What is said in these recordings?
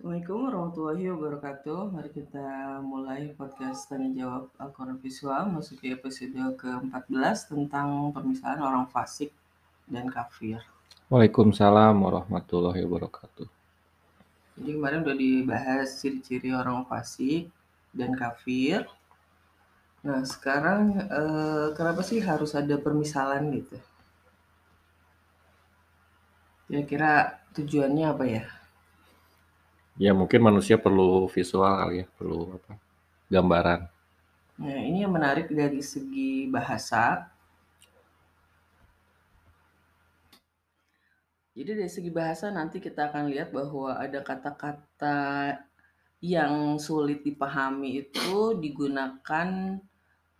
Assalamualaikum warahmatullahi wabarakatuh. Mari kita mulai podcast tanya jawab Al-Quran Visual Masuki episode ke-14 tentang permisalan orang fasik dan kafir. Waalaikumsalam warahmatullahi wabarakatuh. Jadi kemarin udah dibahas ciri-ciri orang fasik dan kafir. Nah sekarang eh, kenapa sih harus ada permisalan gitu? Kira-kira tujuannya apa ya? Ya mungkin manusia perlu visual kali ya, perlu apa? Gambaran. Nah ini yang menarik dari segi bahasa. Jadi dari segi bahasa nanti kita akan lihat bahwa ada kata-kata yang sulit dipahami itu digunakan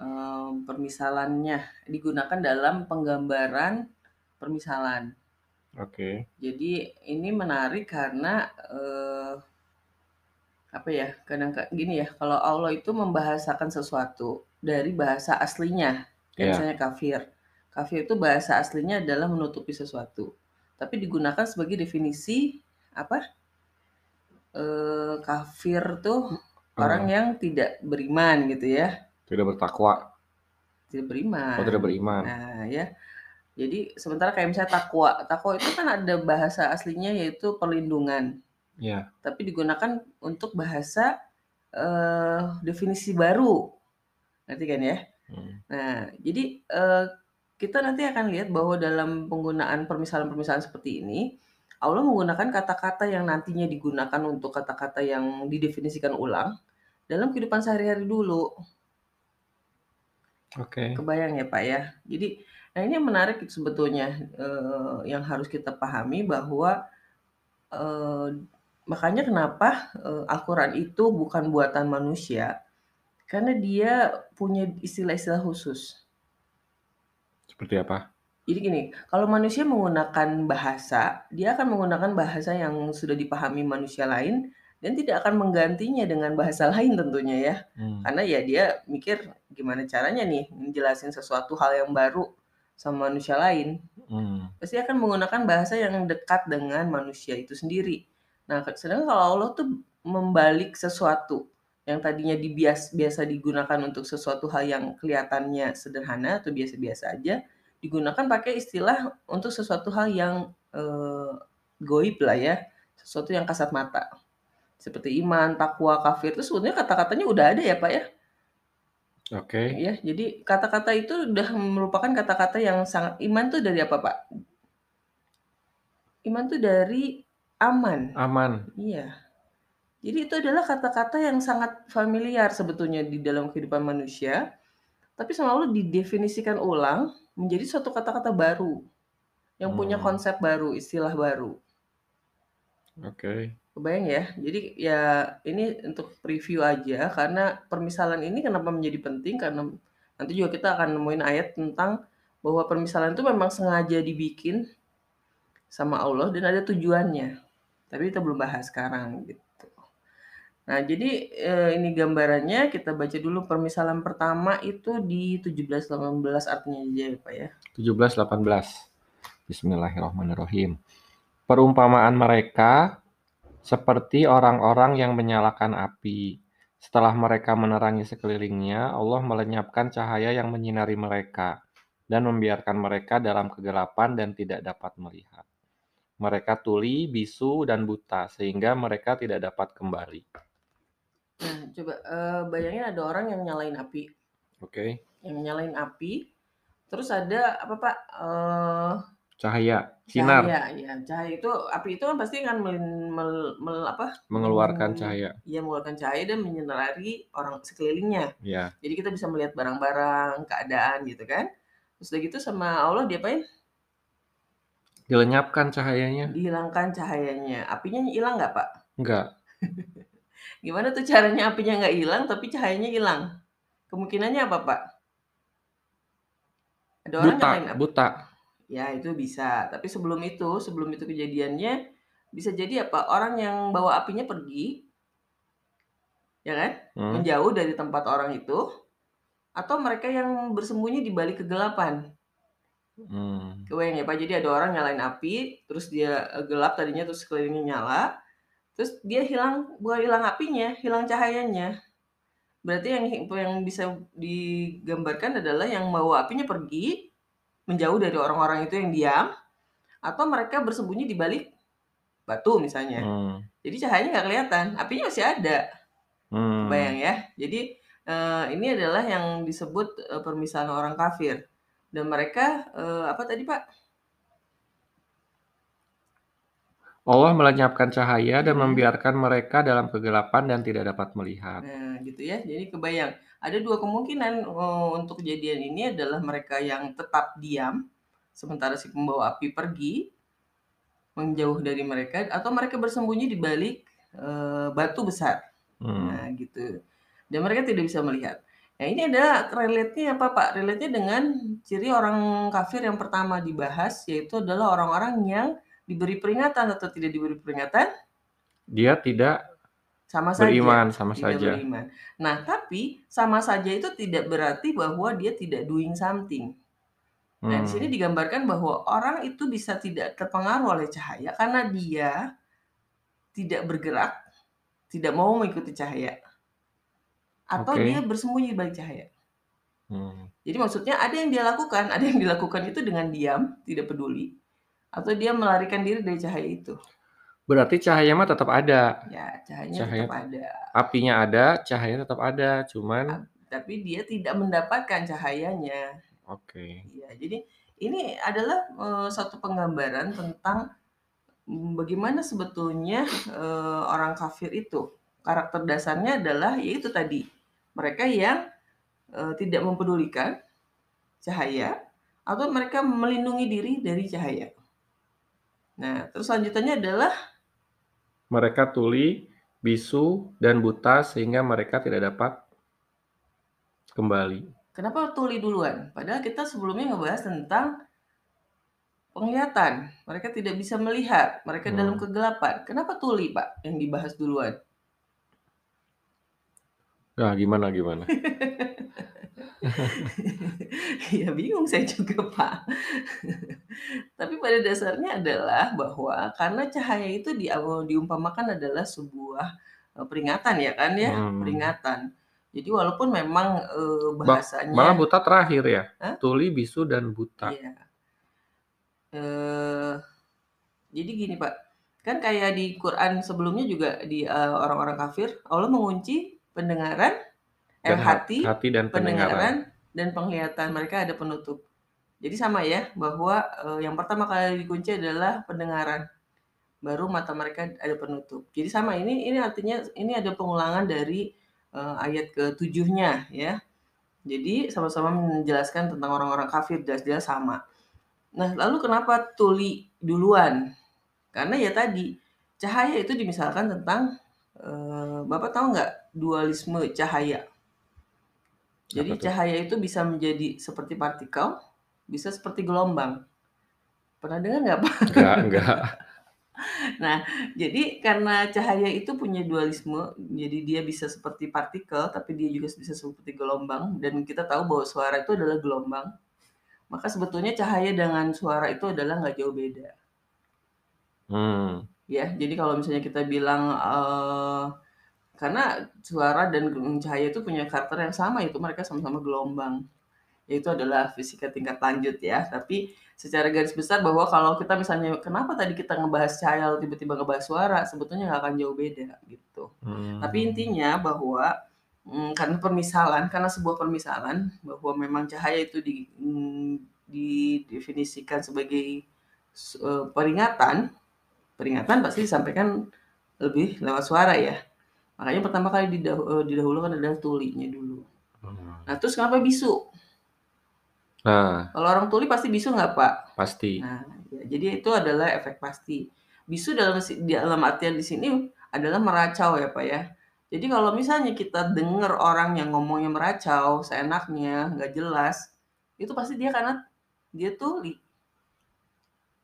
eh, permisalannya, digunakan dalam penggambaran permisalan. Oke. Jadi ini menarik karena eh, apa ya? Kadang gini ya, kalau Allah itu membahasakan sesuatu dari bahasa aslinya, kayak Ya. misalnya kafir. Kafir itu bahasa aslinya adalah menutupi sesuatu, tapi digunakan sebagai definisi apa? Eh, kafir tuh orang Eh, yang tidak beriman gitu ya, tidak bertakwa. tidak beriman. Oh, tidak beriman. Nah, ya. Jadi sementara kayak misalnya takwa, takwa itu kan ada bahasa aslinya yaitu perlindungan, Ya. tapi digunakan untuk bahasa eh, definisi baru, ngerti kan ya? Hmm. Nah, jadi eh, kita nanti akan lihat bahwa dalam penggunaan permisalan-permisalan seperti ini, Allah menggunakan kata-kata yang nantinya digunakan untuk kata-kata yang didefinisikan ulang dalam kehidupan sehari-hari dulu. Oke. Kebayang ya Pak ya. Jadi, nah ini yang menarik sebetulnya eh, yang harus kita pahami bahwa eh, makanya kenapa eh, Al-Quran itu bukan buatan manusia, karena dia punya istilah-istilah khusus. Seperti apa? Jadi gini, kalau manusia menggunakan bahasa, dia akan menggunakan bahasa yang sudah dipahami manusia lain dan tidak akan menggantinya dengan bahasa lain tentunya ya. Hmm. Karena ya dia mikir gimana caranya nih menjelasin sesuatu hal yang baru sama manusia lain. Hmm. Pasti akan menggunakan bahasa yang dekat dengan manusia itu sendiri. Nah, sedangkan kalau Allah tuh membalik sesuatu yang tadinya dibias, biasa digunakan untuk sesuatu hal yang kelihatannya sederhana atau biasa-biasa aja, digunakan pakai istilah untuk sesuatu hal yang eh, goib lah ya, sesuatu yang kasat mata. Seperti iman, takwa, kafir itu sebetulnya kata-katanya udah ada ya Pak ya. Oke. Ya, jadi kata-kata itu udah merupakan kata-kata yang sangat iman tuh dari apa Pak? Iman tuh dari aman. Aman. Iya. Jadi itu adalah kata-kata yang sangat familiar sebetulnya di dalam kehidupan manusia, tapi selalu didefinisikan ulang menjadi suatu kata-kata baru yang punya Hmm. konsep baru, istilah baru. Oke. Kebayang ya? Jadi ya ini untuk preview aja karena permisalan ini kenapa menjadi penting karena nanti juga kita akan nemuin ayat tentang bahwa permisalan itu memang sengaja dibikin sama Allah dan ada tujuannya. Tapi kita belum bahas sekarang gitu. Nah, jadi eh, ini gambarannya kita baca dulu permisalan pertama itu di 17-18 artinya aja ya Pak ya. 17-18. Bismillahirrahmanirrahim. Perumpamaan mereka seperti orang-orang yang menyalakan api. Setelah mereka menerangi sekelilingnya, Allah melenyapkan cahaya yang menyinari mereka dan membiarkan mereka dalam kegelapan dan tidak dapat melihat. Mereka tuli, bisu, dan buta, sehingga mereka tidak dapat kembali. Nah, coba eh, bayangin ada orang yang nyalain api. Oke, Yang nyalain api, terus ada apa Pak? Eh, cahaya, sinar, cahaya, ya. Cahaya itu api itu kan pasti kan melin- mel- mel- apa? mengeluarkan cahaya. Iya, mengeluarkan cahaya dan menyinari orang sekelilingnya. Ya, Jadi kita bisa melihat barang-barang, keadaan gitu kan. Terus udah gitu sama Allah diapain? dilenyapkan cahayanya? Dihilangkan cahayanya. Apinya hilang nggak Pak? Enggak. Gimana tuh caranya apinya nggak hilang tapi cahayanya hilang? Kemungkinannya apa Pak? Ada orang Buta, nyalain api. buta. Ya itu bisa. Tapi sebelum itu, sebelum itu kejadiannya bisa jadi apa? Orang yang bawa apinya pergi, ya kan? Hmm, Menjauh dari tempat orang itu, atau mereka yang bersembunyi di balik kegelapan. hmm, Kebayang ya Pak? Jadi ada orang nyalain api, terus dia eh, gelap tadinya terus sekelilingnya nyala, Terus dia hilang bukan hilang apinya, hilang cahayanya. Berarti yang yang bisa digambarkan adalah yang bawa apinya pergi, menjauh dari orang-orang itu yang diam, atau mereka bersembunyi di balik batu misalnya. Hmm. Jadi cahayanya nggak kelihatan, apinya masih ada. Hmm. Bayang ya. Jadi uh, ini adalah yang disebut uh, permisalan orang kafir. Dan mereka uh, apa tadi Pak? Allah melenyapkan cahaya dan hmm. membiarkan mereka dalam kegelapan dan tidak dapat melihat. Nah, gitu ya. Jadi kebayang, ada dua kemungkinan uh, untuk kejadian ini adalah mereka yang tetap diam sementara si pembawa api pergi menjauh dari mereka atau mereka bersembunyi di balik uh, batu besar. Hmm. Nah, gitu. Dan mereka tidak bisa melihat. Nah, ini ada relate-nya apa, Pak? Relate-nya dengan ciri orang kafir yang pertama dibahas yaitu adalah orang-orang yang diberi peringatan atau tidak diberi peringatan? Dia tidak sama beriman, saja. sama tidak saja. Beriman. Nah, tapi sama saja itu tidak berarti bahwa dia tidak doing something. Nah, di sini hmm. digambarkan bahwa orang itu bisa tidak terpengaruh oleh cahaya karena dia tidak bergerak, tidak mau mengikuti cahaya. Atau okay. dia bersembunyi balik cahaya. Hmm. Jadi maksudnya ada yang dia lakukan, ada yang dilakukan itu dengan diam, tidak peduli atau dia melarikan diri dari cahaya itu. Berarti cahaya mah tetap ada. Ya, cahayanya cahaya, tetap ada. Apinya ada, cahaya tetap ada, cuman tapi dia tidak mendapatkan cahayanya. Oke. Okay. Ya, jadi ini adalah uh, satu penggambaran tentang mm, bagaimana sebetulnya uh, orang kafir itu. Karakter dasarnya adalah yaitu tadi mereka yang uh, tidak mempedulikan cahaya atau mereka melindungi diri dari cahaya. Nah, terus lanjutannya adalah mereka tuli, bisu, dan buta sehingga mereka tidak dapat kembali. Kenapa tuli duluan? Padahal kita sebelumnya ngebahas tentang penglihatan. Mereka tidak bisa melihat, mereka hmm. dalam kegelapan. Kenapa tuli, Pak, yang dibahas duluan? Nah, gimana gimana? ya bingung saya juga Pak. Tapi pada dasarnya adalah bahwa karena cahaya itu di, diumpamakan adalah sebuah eh, peringatan ya kan ya, hmm. peringatan. Jadi walaupun memang e, bahasanya malah buta terakhir ya, Hah? tuli, bisu dan buta. Iya. E, jadi gini Pak, kan kayak di Quran sebelumnya juga di orang-orang uh, kafir Allah mengunci pendengaran dan hati, hati dan pendengaran, dan penglihatan mereka ada penutup. Jadi sama ya bahwa uh, yang pertama kali dikunci adalah pendengaran, baru mata mereka ada penutup. Jadi sama ini ini artinya ini ada pengulangan dari uh, ayat ketujuhnya ya. Jadi sama-sama menjelaskan tentang orang-orang kafir jelas-jelas sama. Nah lalu kenapa tuli duluan? Karena ya tadi cahaya itu dimisalkan tentang uh, bapak tahu nggak dualisme cahaya? Jadi cahaya itu bisa menjadi seperti partikel, bisa seperti gelombang. Pernah dengar nggak Pak? Enggak, enggak. Nah, jadi karena cahaya itu punya dualisme, jadi dia bisa seperti partikel, tapi dia juga bisa seperti gelombang. Dan kita tahu bahwa suara itu adalah gelombang. Maka sebetulnya cahaya dengan suara itu adalah nggak jauh beda. Hmm. Ya, jadi kalau misalnya kita bilang uh, karena suara dan cahaya itu punya karakter yang sama, itu mereka sama-sama gelombang. Yaitu adalah fisika tingkat lanjut ya. Tapi secara garis besar bahwa kalau kita misalnya kenapa tadi kita ngebahas cahaya tiba-tiba ngebahas suara, sebetulnya nggak akan jauh beda gitu. Hmm. Tapi intinya bahwa hmm, karena permisalan, karena sebuah permisalan bahwa memang cahaya itu di, hmm, didefinisikan sebagai uh, peringatan, peringatan pasti disampaikan lebih lewat suara ya. Makanya pertama kali eh, didahulukan adalah tulinya dulu. Hmm. Nah, terus kenapa bisu? Nah, kalau orang tuli pasti bisu nggak Pak? Pasti. Nah, ya, jadi itu adalah efek pasti. Bisu dalam dalam artian di sini adalah meracau ya Pak ya. Jadi kalau misalnya kita dengar orang yang ngomongnya meracau, seenaknya, nggak jelas, itu pasti dia karena dia tuli.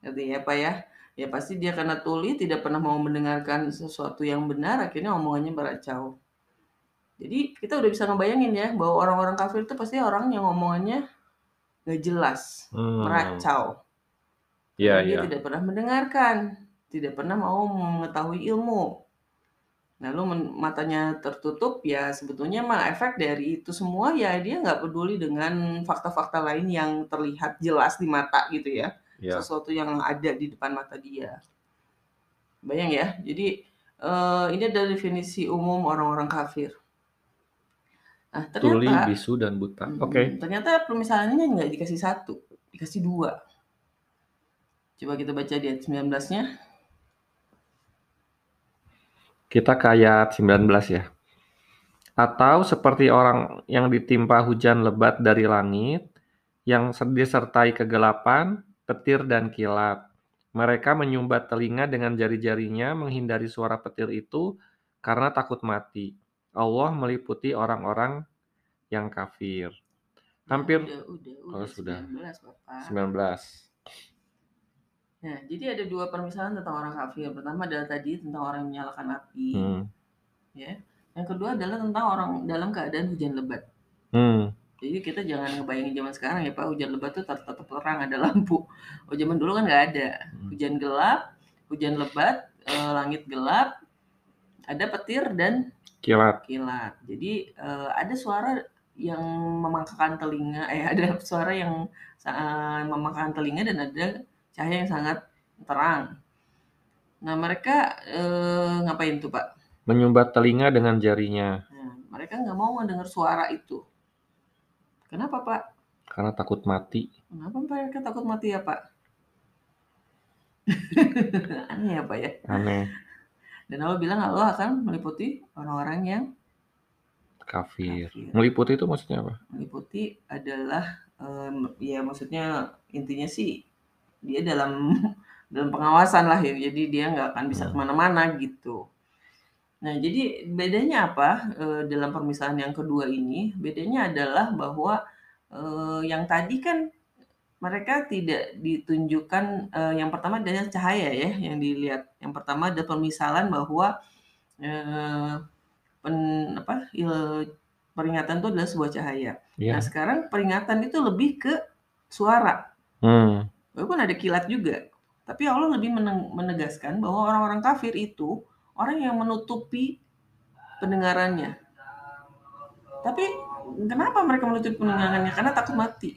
Ngerti ya Pak ya? Ya pasti dia karena tuli tidak pernah mau mendengarkan sesuatu yang benar, akhirnya omongannya beracau. Jadi kita udah bisa ngebayangin ya bahwa orang-orang kafir itu pasti orang yang ngomongannya gak jelas, hmm. meracau. Iya, dia ya. tidak pernah mendengarkan, tidak pernah mau mengetahui ilmu. Lalu matanya tertutup, ya sebetulnya mah efek dari itu semua ya dia nggak peduli dengan fakta-fakta lain yang terlihat jelas di mata gitu ya, Iya. sesuatu yang ada di depan mata dia. Bayang ya, jadi, eee, ini adalah definisi umum orang-orang kafir. Nah Tuli, ternyata bisu, dan buta. mhm, Oke. ternyata permisalannya nggak dikasih 1, dikasih 2. Coba kita baca di ayat 19-nya. Kita ke ayat 19 ya. Atau seperti orang yang ditimpa hujan lebat dari langit, yang disertai kegelapan, petir, dan kilat. Mereka menyumbat telinga dengan jari-jarinya menghindari suara petir itu karena takut mati. Allah meliputi orang-orang yang kafir. Hampir Ya, udah, udah, oh, udah, sudah 19, Bapak. 19. Nah, jadi ada dua permisalan tentang orang kafir. Pertama adalah tadi tentang orang yang menyalakan api. Hmm. Ya. Yang kedua adalah tentang orang dalam keadaan hujan lebat. Hmm. Jadi kita jangan ngebayangin zaman sekarang ya Pak, hujan lebat tuh tetap terang ada lampu. Oh zaman dulu kan nggak ada. Hmm. Hujan gelap, hujan lebat, eh, langit gelap, ada petir dan Kilat. kilat. Jadi eh, ada suara yang memangkakan telinga, eh ada suara yang uh, memangkakan telinga dan ada cahaya yang sangat terang. Nah mereka eh, ngapain tuh Pak? Menyumbat telinga dengan jarinya. Nah, mereka nggak mau mendengar suara itu. Kenapa Pak? Karena takut mati. Kenapa mereka takut mati ya Pak? Aneh ya Pak ya. Aneh. Dan Allah bilang Allah akan meliputi orang-orang yang Kafir. Kafir. Meliputi itu maksudnya apa? meliputi adalah em, ya maksudnya intinya sih dia dalam dalam pengawasan lah ya. Jadi dia nggak akan bisa Hmm. ke mana-mana gitu. Nah jadi bedanya apa eh, dalam permisalan yang kedua ini? Bedanya adalah bahwa eh, yang tadi kan mereka tidak ditunjukkan eh, yang pertama adalah cahaya ya yang dilihat. Yang pertama ada permisalan bahwa pen, apa il- peringatan itu adalah sebuah cahaya. Iya. Nah sekarang peringatan itu lebih ke suara. Hmm. Walaupun ada kilat juga. Tapi Allah lebih meneng- menegaskan bahwa orang-orang kafir itu orang yang menutupi pendengarannya. Tapi kenapa mereka menutupi pendengarannya? Karena takut mati.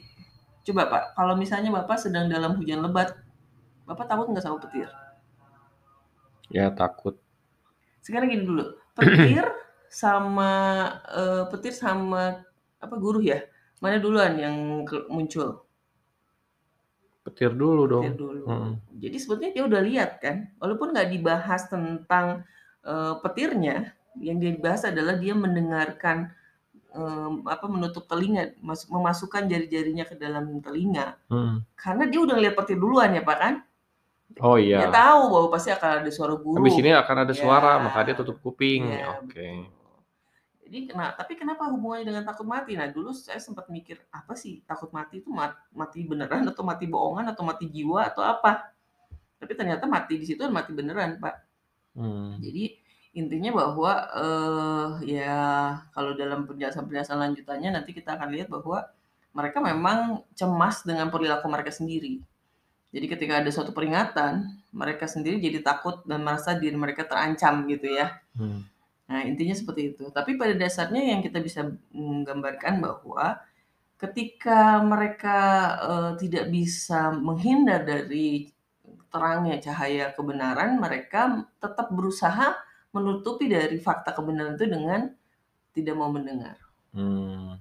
Coba Pak, kalau misalnya Bapak sedang dalam hujan lebat, Bapak takut nggak sama petir? Ya takut. Sekarang gini dulu, petir sama eh, petir sama apa guru ya? Mana duluan yang muncul? Petir dulu dong. Petir dulu. Hmm. Jadi sebetulnya dia udah lihat kan, walaupun nggak dibahas tentang eh, petirnya, yang dia dibahas adalah dia mendengarkan em, apa menutup telinga, mas- memasukkan jari-jarinya ke dalam telinga, Hmm. karena dia udah lihat petir duluan ya pak kan? Oh Dia iya. tahu bahwa pasti akan ada suara guru. Habis ini akan ada Ya. suara, maka dia tutup kuping. Iya, Oke. betul. Jadi kena, tapi kenapa hubungannya dengan takut mati? Nah dulu saya sempat mikir apa sih takut mati itu mat- mati beneran atau mati bohongan atau mati jiwa atau apa? Tapi ternyata mati di situ mati beneran pak. Hmm. Jadi intinya bahwa eh, ya kalau dalam penjelasan-penjelasan lanjutannya nanti kita akan lihat bahwa mereka memang cemas dengan perilaku mereka sendiri. Jadi ketika ada suatu peringatan, mereka sendiri jadi takut dan merasa diri mereka terancam gitu ya. Hmm. Nah, intinya seperti itu. Tapi pada dasarnya yang kita bisa menggambarkan bahwa ketika mereka eh, tidak bisa menghindar dari terangnya cahaya kebenaran, mereka tetap berusaha menutupi dari fakta kebenaran itu dengan tidak mau mendengar. Hmm.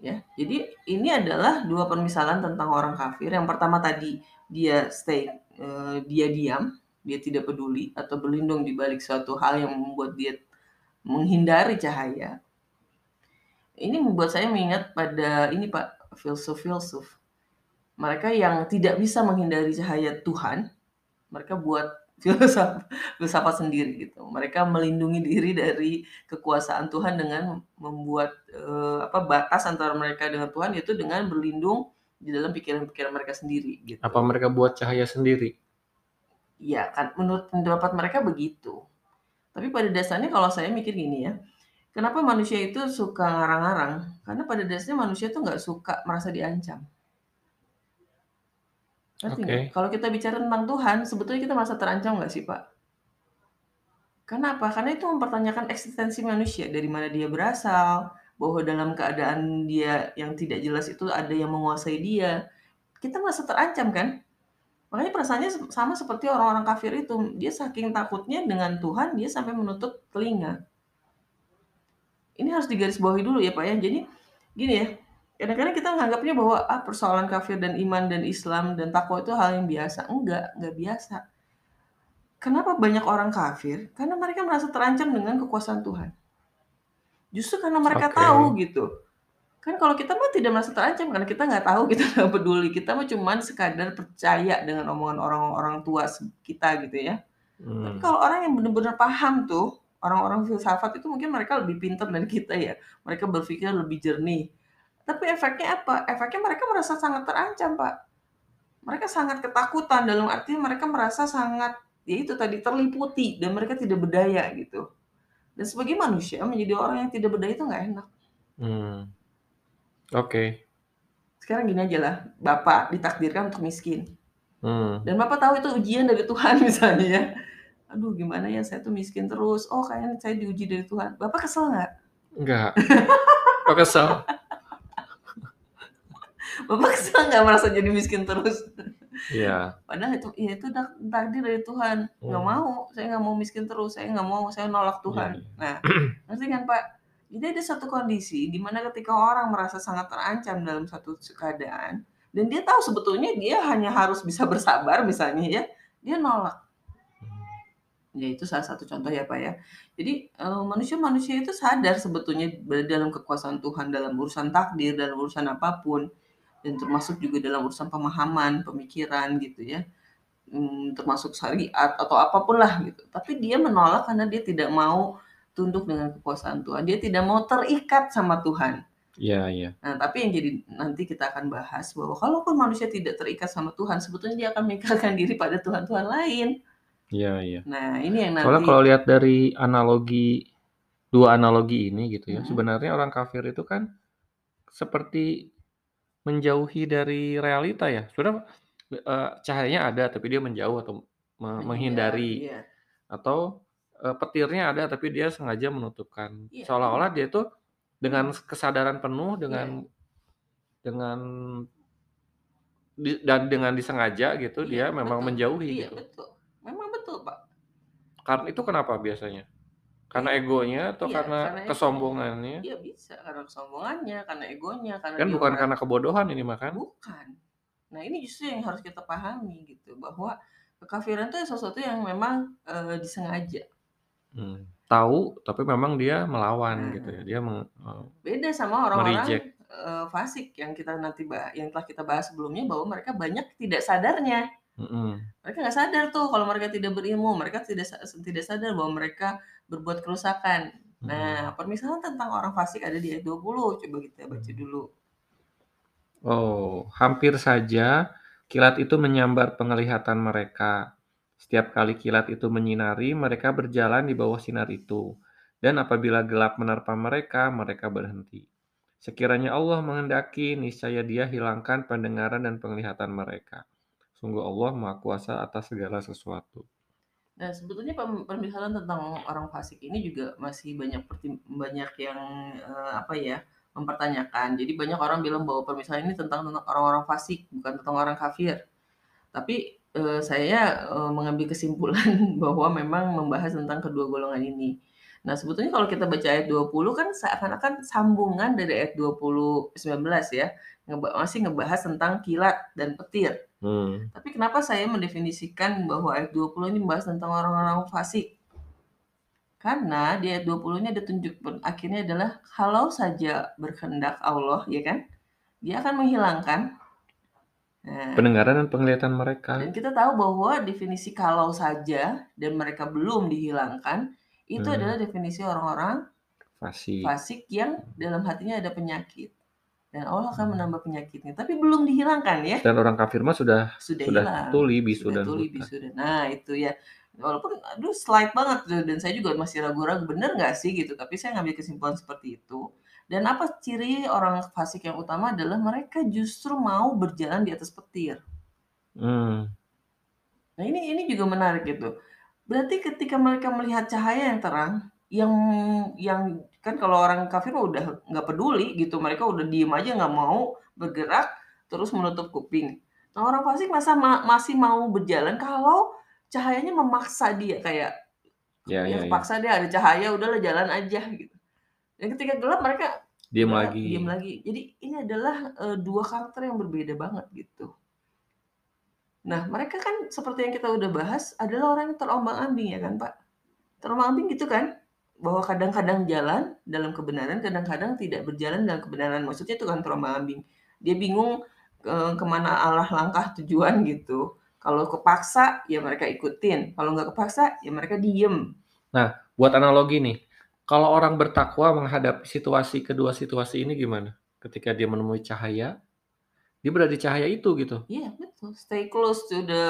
Ya, jadi ini adalah dua permisalan tentang orang kafir. Yang pertama tadi dia stay, eh, dia diam, dia tidak peduli atau berlindung di balik suatu hal yang membuat dia menghindari cahaya. Ini membuat saya mengingat pada ini Pak filsuf-filsuf. Mereka yang tidak bisa menghindari cahaya Tuhan, mereka buat filsafat filsafat sendiri gitu. Mereka melindungi diri dari kekuasaan Tuhan dengan membuat eh, apa batas antara mereka dengan Tuhan yaitu dengan berlindung di dalam pikiran-pikiran mereka sendiri gitu. Apa mereka buat cahaya sendiri? Iya kan menurut pendapat mereka begitu. Tapi pada dasarnya kalau saya mikir gini ya, kenapa manusia itu suka ngarang-ngarang? Karena pada dasarnya manusia itu nggak suka merasa diancam. Nggak? Oke. Kalau kita bicara tentang Tuhan, sebetulnya kita merasa terancam nggak sih Pak? Kenapa? Karena itu mempertanyakan eksistensi manusia, dari mana dia berasal, bahwa dalam keadaan dia yang tidak jelas itu ada yang menguasai dia. Kita merasa terancam kan? Makanya perasaannya sama seperti orang-orang kafir itu. Dia saking takutnya dengan Tuhan, dia sampai menutup telinga. Ini harus digarisbawahi dulu ya Pak ya. Jadi gini ya, kadang-kadang kita menganggapnya bahwa ah persoalan kafir dan iman dan Islam dan takwa itu hal yang biasa. Enggak, enggak biasa. Kenapa banyak orang kafir? Karena mereka merasa terancam dengan kekuasaan Tuhan. Justru karena mereka Oke. tahu gitu. Kan kalau kita mah tidak merasa terancam karena kita nggak tahu, kita nggak peduli. Kita mah cuman sekadar percaya dengan omongan orang-orang tua kita gitu ya. Tapi Mmm. kalau orang yang benar-benar paham tuh, orang-orang filsafat itu mungkin mereka lebih pintar dari kita ya. Mereka berpikir lebih jernih. Tapi efeknya apa? Efeknya mereka merasa sangat terancam, Pak. Mereka sangat ketakutan, dalam arti mereka merasa sangat, ya itu tadi, terliputi dan mereka tidak berdaya gitu. Dan sebagai manusia, menjadi orang yang tidak berdaya itu nggak enak. Mmm. Oke. Sekarang gini ajalah, Bapak ditakdirkan untuk miskin. Mmm. Dan Bapak tahu itu ujian dari Tuhan misalnya ya. Aduh gimana ya, saya tuh miskin terus, oh kayaknya saya diuji dari Tuhan. Bapak kesel nggak? Enggak. Kok kesel? Bapak kesel nggak merasa jadi miskin terus? Iya. Padahal itu ya itu tak takdir dari Tuhan. Nggak Mmm. mau, saya nggak mau miskin terus, saya nggak mau, saya nolak Tuhan. iya. Nah, ngerti kan Pak? Jadi ada satu kondisi di mana ketika orang merasa sangat terancam dalam satu keadaan, dan dia tahu sebetulnya dia hanya harus bisa bersabar misalnya ya, dia nolak. Ya itu salah satu contoh ya Pak ya. Jadi, eee, manusia-manusia itu sadar sebetulnya dalam kekuasaan Tuhan dalam urusan takdir, dalam urusan apa pun, dan termasuk juga dalam urusan pemahaman, pemikiran gitu ya. Mmm, termasuk syariat atau apa pun lah gitu. Tapi dia menolak karena dia tidak mau tunduk dengan kekuasaan Tuhan. Dia tidak mau terikat sama Tuhan. Iya iya. Nah, tapi yang jadi nanti kita akan bahas bahwa kalaupun manusia tidak terikat sama Tuhan, sebetulnya dia akan mengikatkan diri pada tuhan-tuhan lain. Iya iya. Nah, ini yang Soalnya nanti kalau lihat dari analogi, 2 analogi ini gitu ya, Mhm. sebenarnya orang kafir itu kan seperti menjauhi dari realita ya. Sebenarnya, eee, cahayanya ada tapi dia menjauh atau me Menghindar, menghindari. iya. Atau, eee, petirnya ada tapi dia sengaja menutupkan. Iya, Seolah-olah dia tuh dengan Mhm. kesadaran penuh, Iya. dengan dengan di dan dengan disengaja gitu, Iya, dia memang betul. menjauhi Iya, gitu. betul. Memang betul, Pak. Kar itu kenapa biasanya? Karena Iya. egonya atau Iya, karena karena kesombongannya? Iya bisa, karena kesombongannya, karena egonya, karena Kan bukan karena kebodohan ini mah kan? bukan. Nah, ini justru yang harus kita pahami gitu, bahwa kekafiran itu sesuatu yang memang, eee, disengaja. Mmm, tahu tapi memang dia melawan gitu ya, Nah. dia meng eee, Beda sama orang-orang, me-reject. eee, fasik yang kita nanti ba yang telah kita bahas sebelumnya bahwa mereka banyak tidak sadarnya. Mhm. Mereka nggak sadar tuh kalau mereka tidak berilmu, mereka tidak sa tidak sadar bahwa mereka berbuat kerusakan. Mhm. Nah, permisalan tentang orang fasik ada di ayat 20, coba kita baca Mmm. dulu. Oh, hampir saja kilat itu menyambar penglihatan mereka. Setiap kali kilat itu menyinari, mereka berjalan di bawah sinar itu, dan apabila gelap menerpa mereka, mereka berhenti. Sekiranya Allah menghendaki, niscaya Dia hilangkan pendengaran dan penglihatan mereka. Sungguh Allah Maha Kuasa atas segala sesuatu. Nah, sebetulnya permisalan tentang orang fasik ini juga masih banyak banyak yang, eee, apa ya, mempertanyakan. Jadi banyak orang bilang bahwa permisalan ini tentang tentang orang-orang fasik, bukan tentang orang kafir. Tapi, eee, saya, eee, mengambil kesimpulan bahwa memang membahas tentang kedua golongan ini. Nah, sebetulnya kalau kita baca ayat 20 kan seakan-akan sambungan dari ayat 20 19 ya, ngeba masih ngebahas tentang kilat dan petir. Mmm. Tapi kenapa saya mendefinisikan bahwa ayat 20 ini membahas tentang orang-orang fasik? Karena di ayat 20 ini ada tunjuk pen akhirnya adalah kalau saja berkehendak Allah, ya kan, Dia akan menghilangkan nah Pendengaran dan penglihatan mereka. dan kita tahu bahwa definisi kalau saja dan mereka belum dihilangkan, itu Mmm. adalah definisi orang-orang Fasik. fasik yang dalam hatinya ada penyakit. Dan Allah akan Mmm. menambah penyakitnya, tapi belum dihilangkan ya. Dan orang kafir mah sudah Sudah sudah hilang, tuli, bisu, sudah dan tuli, bisu, dan nah itu ya. Walaupun aduh slide banget dan saya juga masih ragu-ragu, bener nggak sih gitu, tapi saya ngambil kesimpulan seperti itu. Dan apa ciri orang fasik yang utama adalah mereka justru mau berjalan di atas petir. Mmm. Nah ini ini juga menarik gitu. Berarti ketika mereka melihat cahaya yang terang, yang yang kan kalau orang kafir udah nggak peduli gitu, mereka udah diem aja nggak mau bergerak, terus menutup kuping. Nah orang fasik masa ma masih mau berjalan kalau cahayanya memaksa dia kayak, Ya ya ya ya. kepaksa deh ada cahaya udahlah jalan aja gitu. Dan ketika gelap mereka udah lagi. diem lagi. Jadi ini adalah, eee, 2 karakter yang berbeda banget gitu. Nah mereka kan seperti yang kita udah bahas adalah orang yang terombang-ambing ya kan, Pak? Terombang-ambing gitu kan? Bahwa kadang-kadang jalan dalam kebenaran, kadang-kadang tidak berjalan dalam kebenaran. Maksudnya itu kan terombang-ambing. Dia bingung, eee, ke mana arah langkah tujuan gitu. Kalau kepaksa, ya mereka ikutin, kalau nggak kepaksa, ya mereka diem. Nah, buat analogi nih, kalau orang bertakwa menghadapi situasi kedua situasi ini gimana? Ketika dia menemui cahaya, dia berada di cahaya itu gitu. Iya betul, stay close to the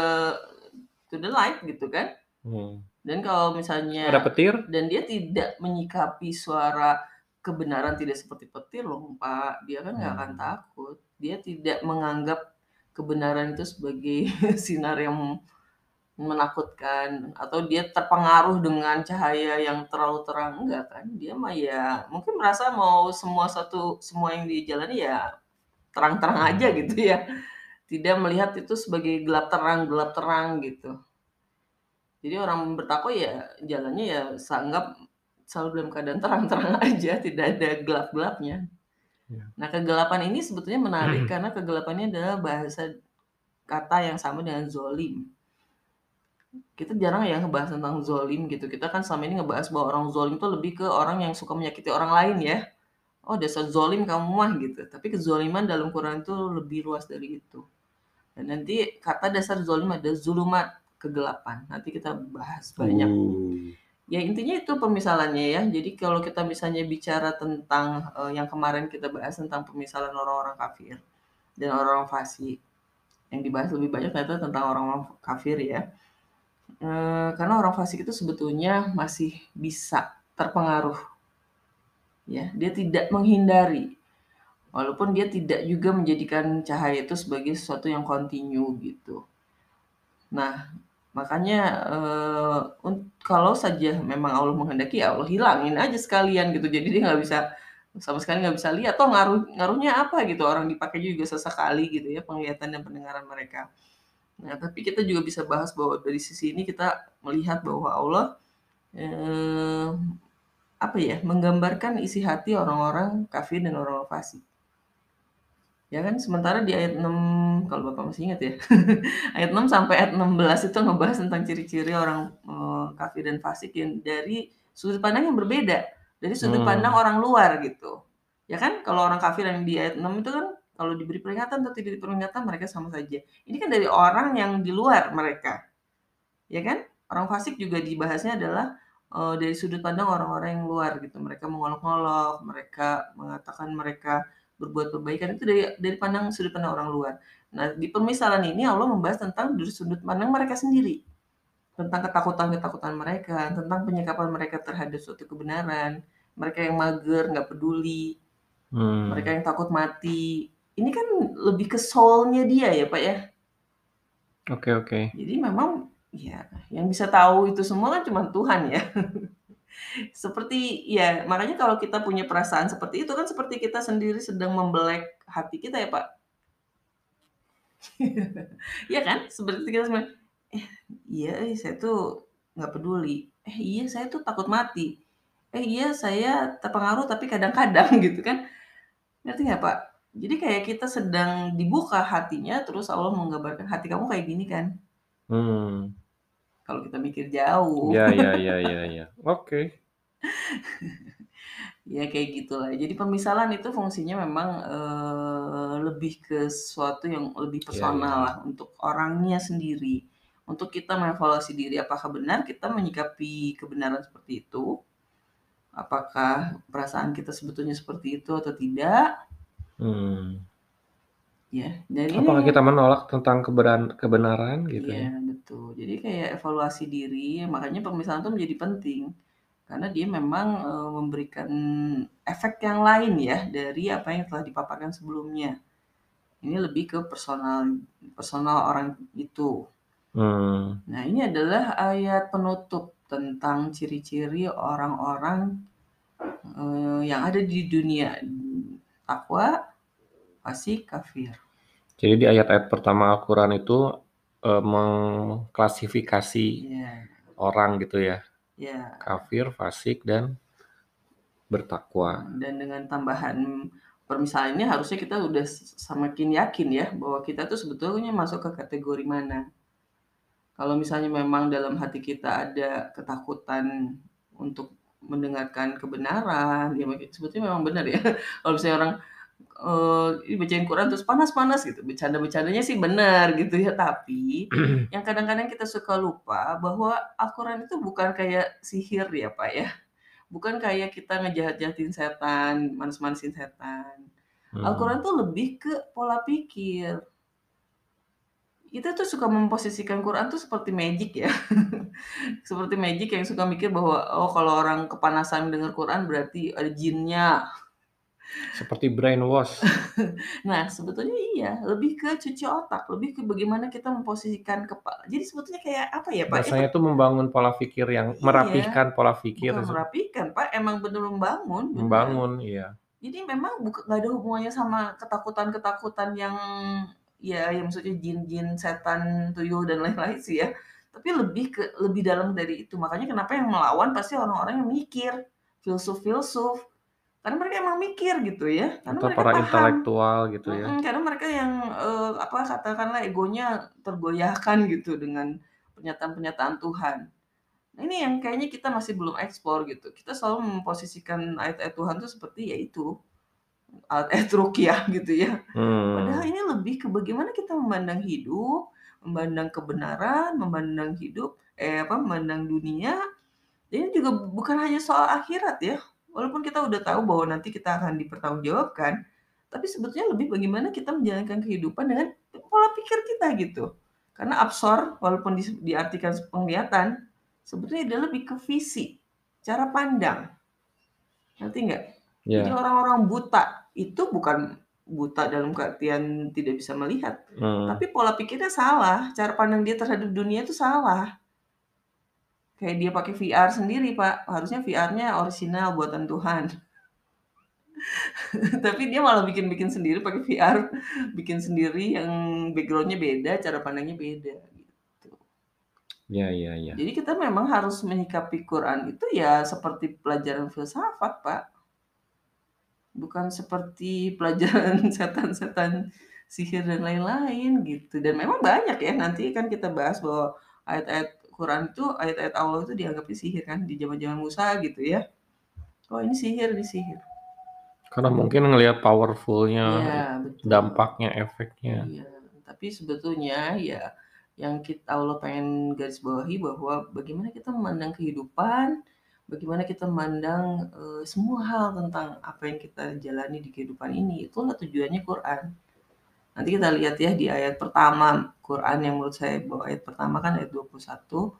to the light gitu kan. Hmm. Dan kalau misalnya Ada petir? dan dia tidak menyikapi suara kebenaran tidak seperti petir loh, Pak. Dia kan nggak akan Hmm. takut. Dia tidak menganggap kebenaran itu sebagai sinar yang menakutkan atau dia terpengaruh dengan cahaya yang terlalu terang, enggak kan. Dia mah ya mungkin merasa mau semua satu semua yang dijalani ya terang-terang aja gitu ya. Tidak melihat itu sebagai gelap terang gelap terang gitu. Jadi orang bertakwa ya jalannya ya seanggap selalu dalam keadaan terang-terang aja, tidak ada gelap-gelapnya. Ya. Nah kegelapan ini sebetulnya menarik karena kegelapannya adalah bahasa kata yang sama dengan zolim. Kita jarang ya ngebahas tentang zolim gitu, kita kan selama ini ngebahas bahwa orang zolim itu lebih ke orang yang suka menyakiti orang lain ya. "Oh dasar zolim kamu mah," gitu. Tapi kezoliman dalam Quran itu lebih luas dari itu. Dan nanti kata dasar zolim ada zulumat, kegelapan. Nanti kita bahas banyak. Uh. Ya intinya itu pemisalannya ya. Jadi kalau kita misalnya bicara tentang, eee, yang kemarin kita bahas tentang pemisalan orang-orang kafir dan orang-orang fasik. Yang dibahas lebih banyak ternyata tentang orang-orang kafir ya. Eee, karena orang fasik itu sebetulnya masih bisa terpengaruh. Ya, dia tidak menghindari. Walaupun dia tidak juga menjadikan cahaya itu sebagai sesuatu yang kontinu gitu. Nah, makanya, un kalau saja memang Allah menghendaki, ya Allah hilangin aja sekalian gitu. Jadi dia nggak bisa sama sekali nggak bisa lihat, toh ngaruh ngaruhnya apa gitu, orang dipakai juga sesekali gitu ya penglihatan dan pendengaran mereka. Nah, tapi kita juga bisa bahas bahwa dari sisi ini kita melihat bahwa Allah, eee, apa ya, menggambarkan isi hati orang-orang kafir dan orang-orang fasik. Ya kan, sementara di ayat 6 kalau Bapak masih ingat ya, ayat 6 sampai ayat 16 itu ngebahas tentang ciri-ciri orang, eee, kafir dan fasik yang dari sudut pandang yang berbeda, dari sudut pandang Hmm. orang luar gitu. Ya kan, kalau orang kafir yang di ayat 6 itu kan kalau diberi peringatan atau tidak diberi peringatan mereka sama saja. Ini kan dari orang yang di luar mereka. Ya kan? Orang fasik juga dibahasnya adalah, eee, dari sudut pandang orang-orang yang luar gitu. Mereka mengolok-olok, mereka mengatakan mereka berbuat kebaikan itu dari dari pandang sudut pandang orang luar. Nah, di permisalan ini Allah membahas tentang dari sudut pandang mereka sendiri. Tentang ketakutan-ketakutan mereka, tentang penyikapan mereka terhadap suatu kebenaran, mereka yang mager, nggak peduli, mereka Hmm. yang takut mati. Ini kan lebih ke soul-nya dia ya, Pak, ya. Oke oke. Jadi memang ya yang bisa tahu itu semua kan cuman Tuhan ya. Seperti ya makanya kalau kita punya perasaan seperti itu kan seperti kita sendiri sedang membelek hati kita ya, Pak. Iya kan? Seperti kita semua, "Eh, iya eh saya tuh nggak peduli. Eh, iya saya tuh takut mati. Eh, iya saya terpengaruh tapi kadang-kadang," gitu kan. Ngerti nggak, Pak? Jadi kayak kita sedang dibuka hatinya terus Allah menggambarkan, "Hati kamu kayak gini kan?" Hmm. Kalau kita mikir jauh. Ya ya ya ya ya. Oke. Ya kayak gitulah. Jadi pemisalan itu fungsinya memang, eee, lebih ke sesuatu yang lebih Ya ya personal ya. lah untuk orangnya sendiri. Untuk kita mengevaluasi diri, apakah benar kita menyikapi kebenaran seperti itu? Apakah perasaan kita sebetulnya seperti itu atau tidak? Hmm. Ya, dan Apakah ini kita menolak tentang keberan kebenaran gitu Iya, ya? betul. Jadi kayak evaluasi diri, makanya pemisalan itu menjadi penting. Karena dia memang, eee, memberikan efek yang lain ya dari apa yang telah dipaparkan sebelumnya. Ini lebih ke personal personal orang itu. Mmm. Nah, ini adalah ayat penutup tentang ciri-ciri orang-orang, eee, yang ada di dunia, takwa, fasik, kafir. Jadi di ayat-ayat pertama Al-Quran itu, eee, mengklasifikasi Iya. orang gitu ya? Iya. Kafir, fasik, dan bertakwa. Dan dengan tambahan permisalan ini harusnya kita udah semakin yakin ya, bahwa kita tuh sebetulnya masuk ke kategori mana. Kalau misalnya memang dalam hati kita ada ketakutan untuk mendengarkan kebenaran, ya sebetulnya memang benar ya. Kalau misalnya orang, ih bacain Quran terus panas-panas gitu, bercanda-bercandanya sih benar gitu ya, tapi yang kadang-kadang kita suka lupa bahwa Al-Quran itu bukan kayak sihir ya, Pak, ya. Bukan kayak kita ngejahat-jahatin setan, manas-manasin setan. Hmm. Al-Quran tuh lebih ke pola pikir. Kita tuh suka memposisikan Quran tuh seperti magic ya. Seperti magic yang suka mikir bahwa, oh kalau orang kepanasan denger Quran berarti ada jinnya. Seperti brainwash. Nah, sebetulnya iya, lebih ke cuci otak, lebih ke bagaimana kita memposisikan kepala jadi sebetulnya kayak apa ya, Pak, ya, ket tuh membangun pola pikir yang Iya, merapihkan pola pikir bukan sih. merapikan, Pak, emang bener membangun, bener. Membangun, iya. Jadi memang buk nggak ada hubungannya sama ketakutan-ketakutan yang ya yang maksudnya jin-jin, setan, tuyul, dan lain-lain sih ya. Tapi lebih ke lebih dalam dari itu. Makanya kenapa yang melawan pasti orang-orang yang mikir, filsuf-filsuf. Karena mereka emang mikir gitu ya, karena Atau mereka para paham. intelektual gitu ya. Mhm, karena mereka yang, eee, apa, katakanlah egonya tergoyahkan gitu dengan pernyataan-pernyataan Tuhan. Nah ini yang kayaknya kita masih belum explore gitu. Kita selalu memposisikan ayat-ayat Tuhan tuh seperti ya itu, ayat-ayat ruqyah gitu ya. Padahal Hmm. ini lebih ke bagaimana kita memandang hidup, memandang kebenaran, memandang hidup eh, apa, memandang dunia. Ini juga bukan hanya soal akhirat ya, walaupun kita udah tahu bahwa nanti kita akan dipertanggungjawabkan, tapi sebetulnya lebih bagaimana kita menjalankan kehidupan dengan pola pikir kita gitu. Karena absor walaupun dis diartikan penglihatan, sebetulnya dia lebih ke visi, cara pandang. Ngerti nggak? Jadi Iya. orang-orang buta itu bukan buta dalam artian tidak bisa melihat, Hmm. tapi pola pikirnya salah, cara pandang dia terhadap dunia itu salah. Kayak dia pakai VR sendiri, Pak, harusnya VR-nya orisinal buatan Tuhan. Tapi dia malah bikin-bikin sendiri pakai VR, bikin sendiri yang background-nya beda, cara pandangnya beda, gitu. Iya iya iya. Jadi kita memang harus menyikapi Quran itu ya seperti pelajaran filsafat, Pak. Bukan seperti pelajaran setan-setan, sihir, dan lain-lain gitu. Dan memang banyak ya, nanti kan kita bahas bahwa ayat-ayat Quran itu, ayat-ayat Allah itu dianggapnya sihir kan di zaman-zaman Musa gitu ya. Oh ini sihir, ini sihir. Karena mungkin ngelihat powerful-nya, betul. dampaknya, efeknya. Iya, tapi sebetulnya ya yang kit Allah pengen garis bawahi bahwa bagaimana kita memandang kehidupan, bagaimana kita memandang, eee, semua hal tentang apa yang kita jalani di kehidupan ini, itulah tujuannya Quran. Nanti kita lihat ya di ayat pertama Quran yang menurut saya bahwa ayat pertama kan ayat 21.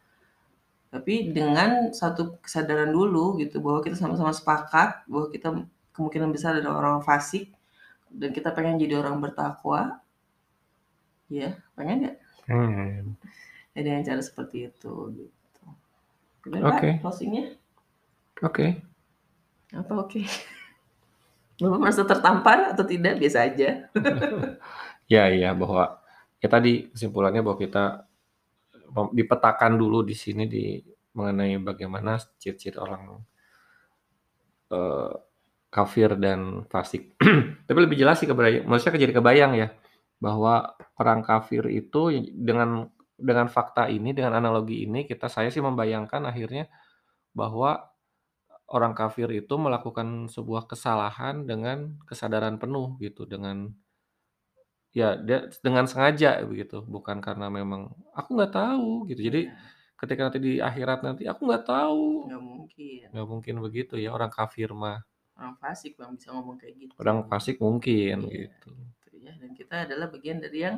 Tapi dengan satu kesadaran dulu gitu, bahwa kita sama-sama sepakat bahwa kita kemungkinan besar adalah orang fasik, dan kita pengen jadi orang bertakwa. Iya, pengen nggak? Pengen. Ya dengan cara seperti itu, gitu. Oke. closing-nya? Oke. Apa oke? Bapak merasa tertampar atau tidak? Biasa aja. Ya iya, bahwa ya tadi kesimpulannya bahwa kita dipetakan dulu di sini di mengenai bagaimana ciri-ciri orang eee, kafir dan fasik. Tapi lebih jelas sih kebayang maksudnya jadi kebayang ya, bahwa orang kafir itu dengan dengan fakta ini, dengan analogi ini, kita saya sih membayangkan akhirnya bahwa orang kafir itu melakukan sebuah kesalahan dengan kesadaran penuh gitu, dengan ya dia dengan sengaja begitu, bukan karena memang, "Aku nggak tahu," gitu. Jadi Iya. ketika nanti di akhirat nanti, "Aku nggak tahu." Nggak mungkin. Nggak mungkin begitu ya orang kafir mah. Orang fasik Bang, bisa ngomong kayak gitu. Orang fasik mungkin, Iya, gitu. gitu ya, dan kita adalah bagian dari yang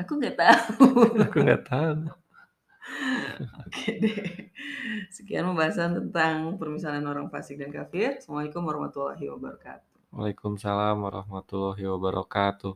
aku nggak tahu. Aku nggak tahu. Oke deh. Sekian pembahasan tentang permisalan orang fasik dan kafir. Assalamualaikum warahmatullahi wabarakatuh. Waalaikumsalam warahmatullahi wabarakatuh.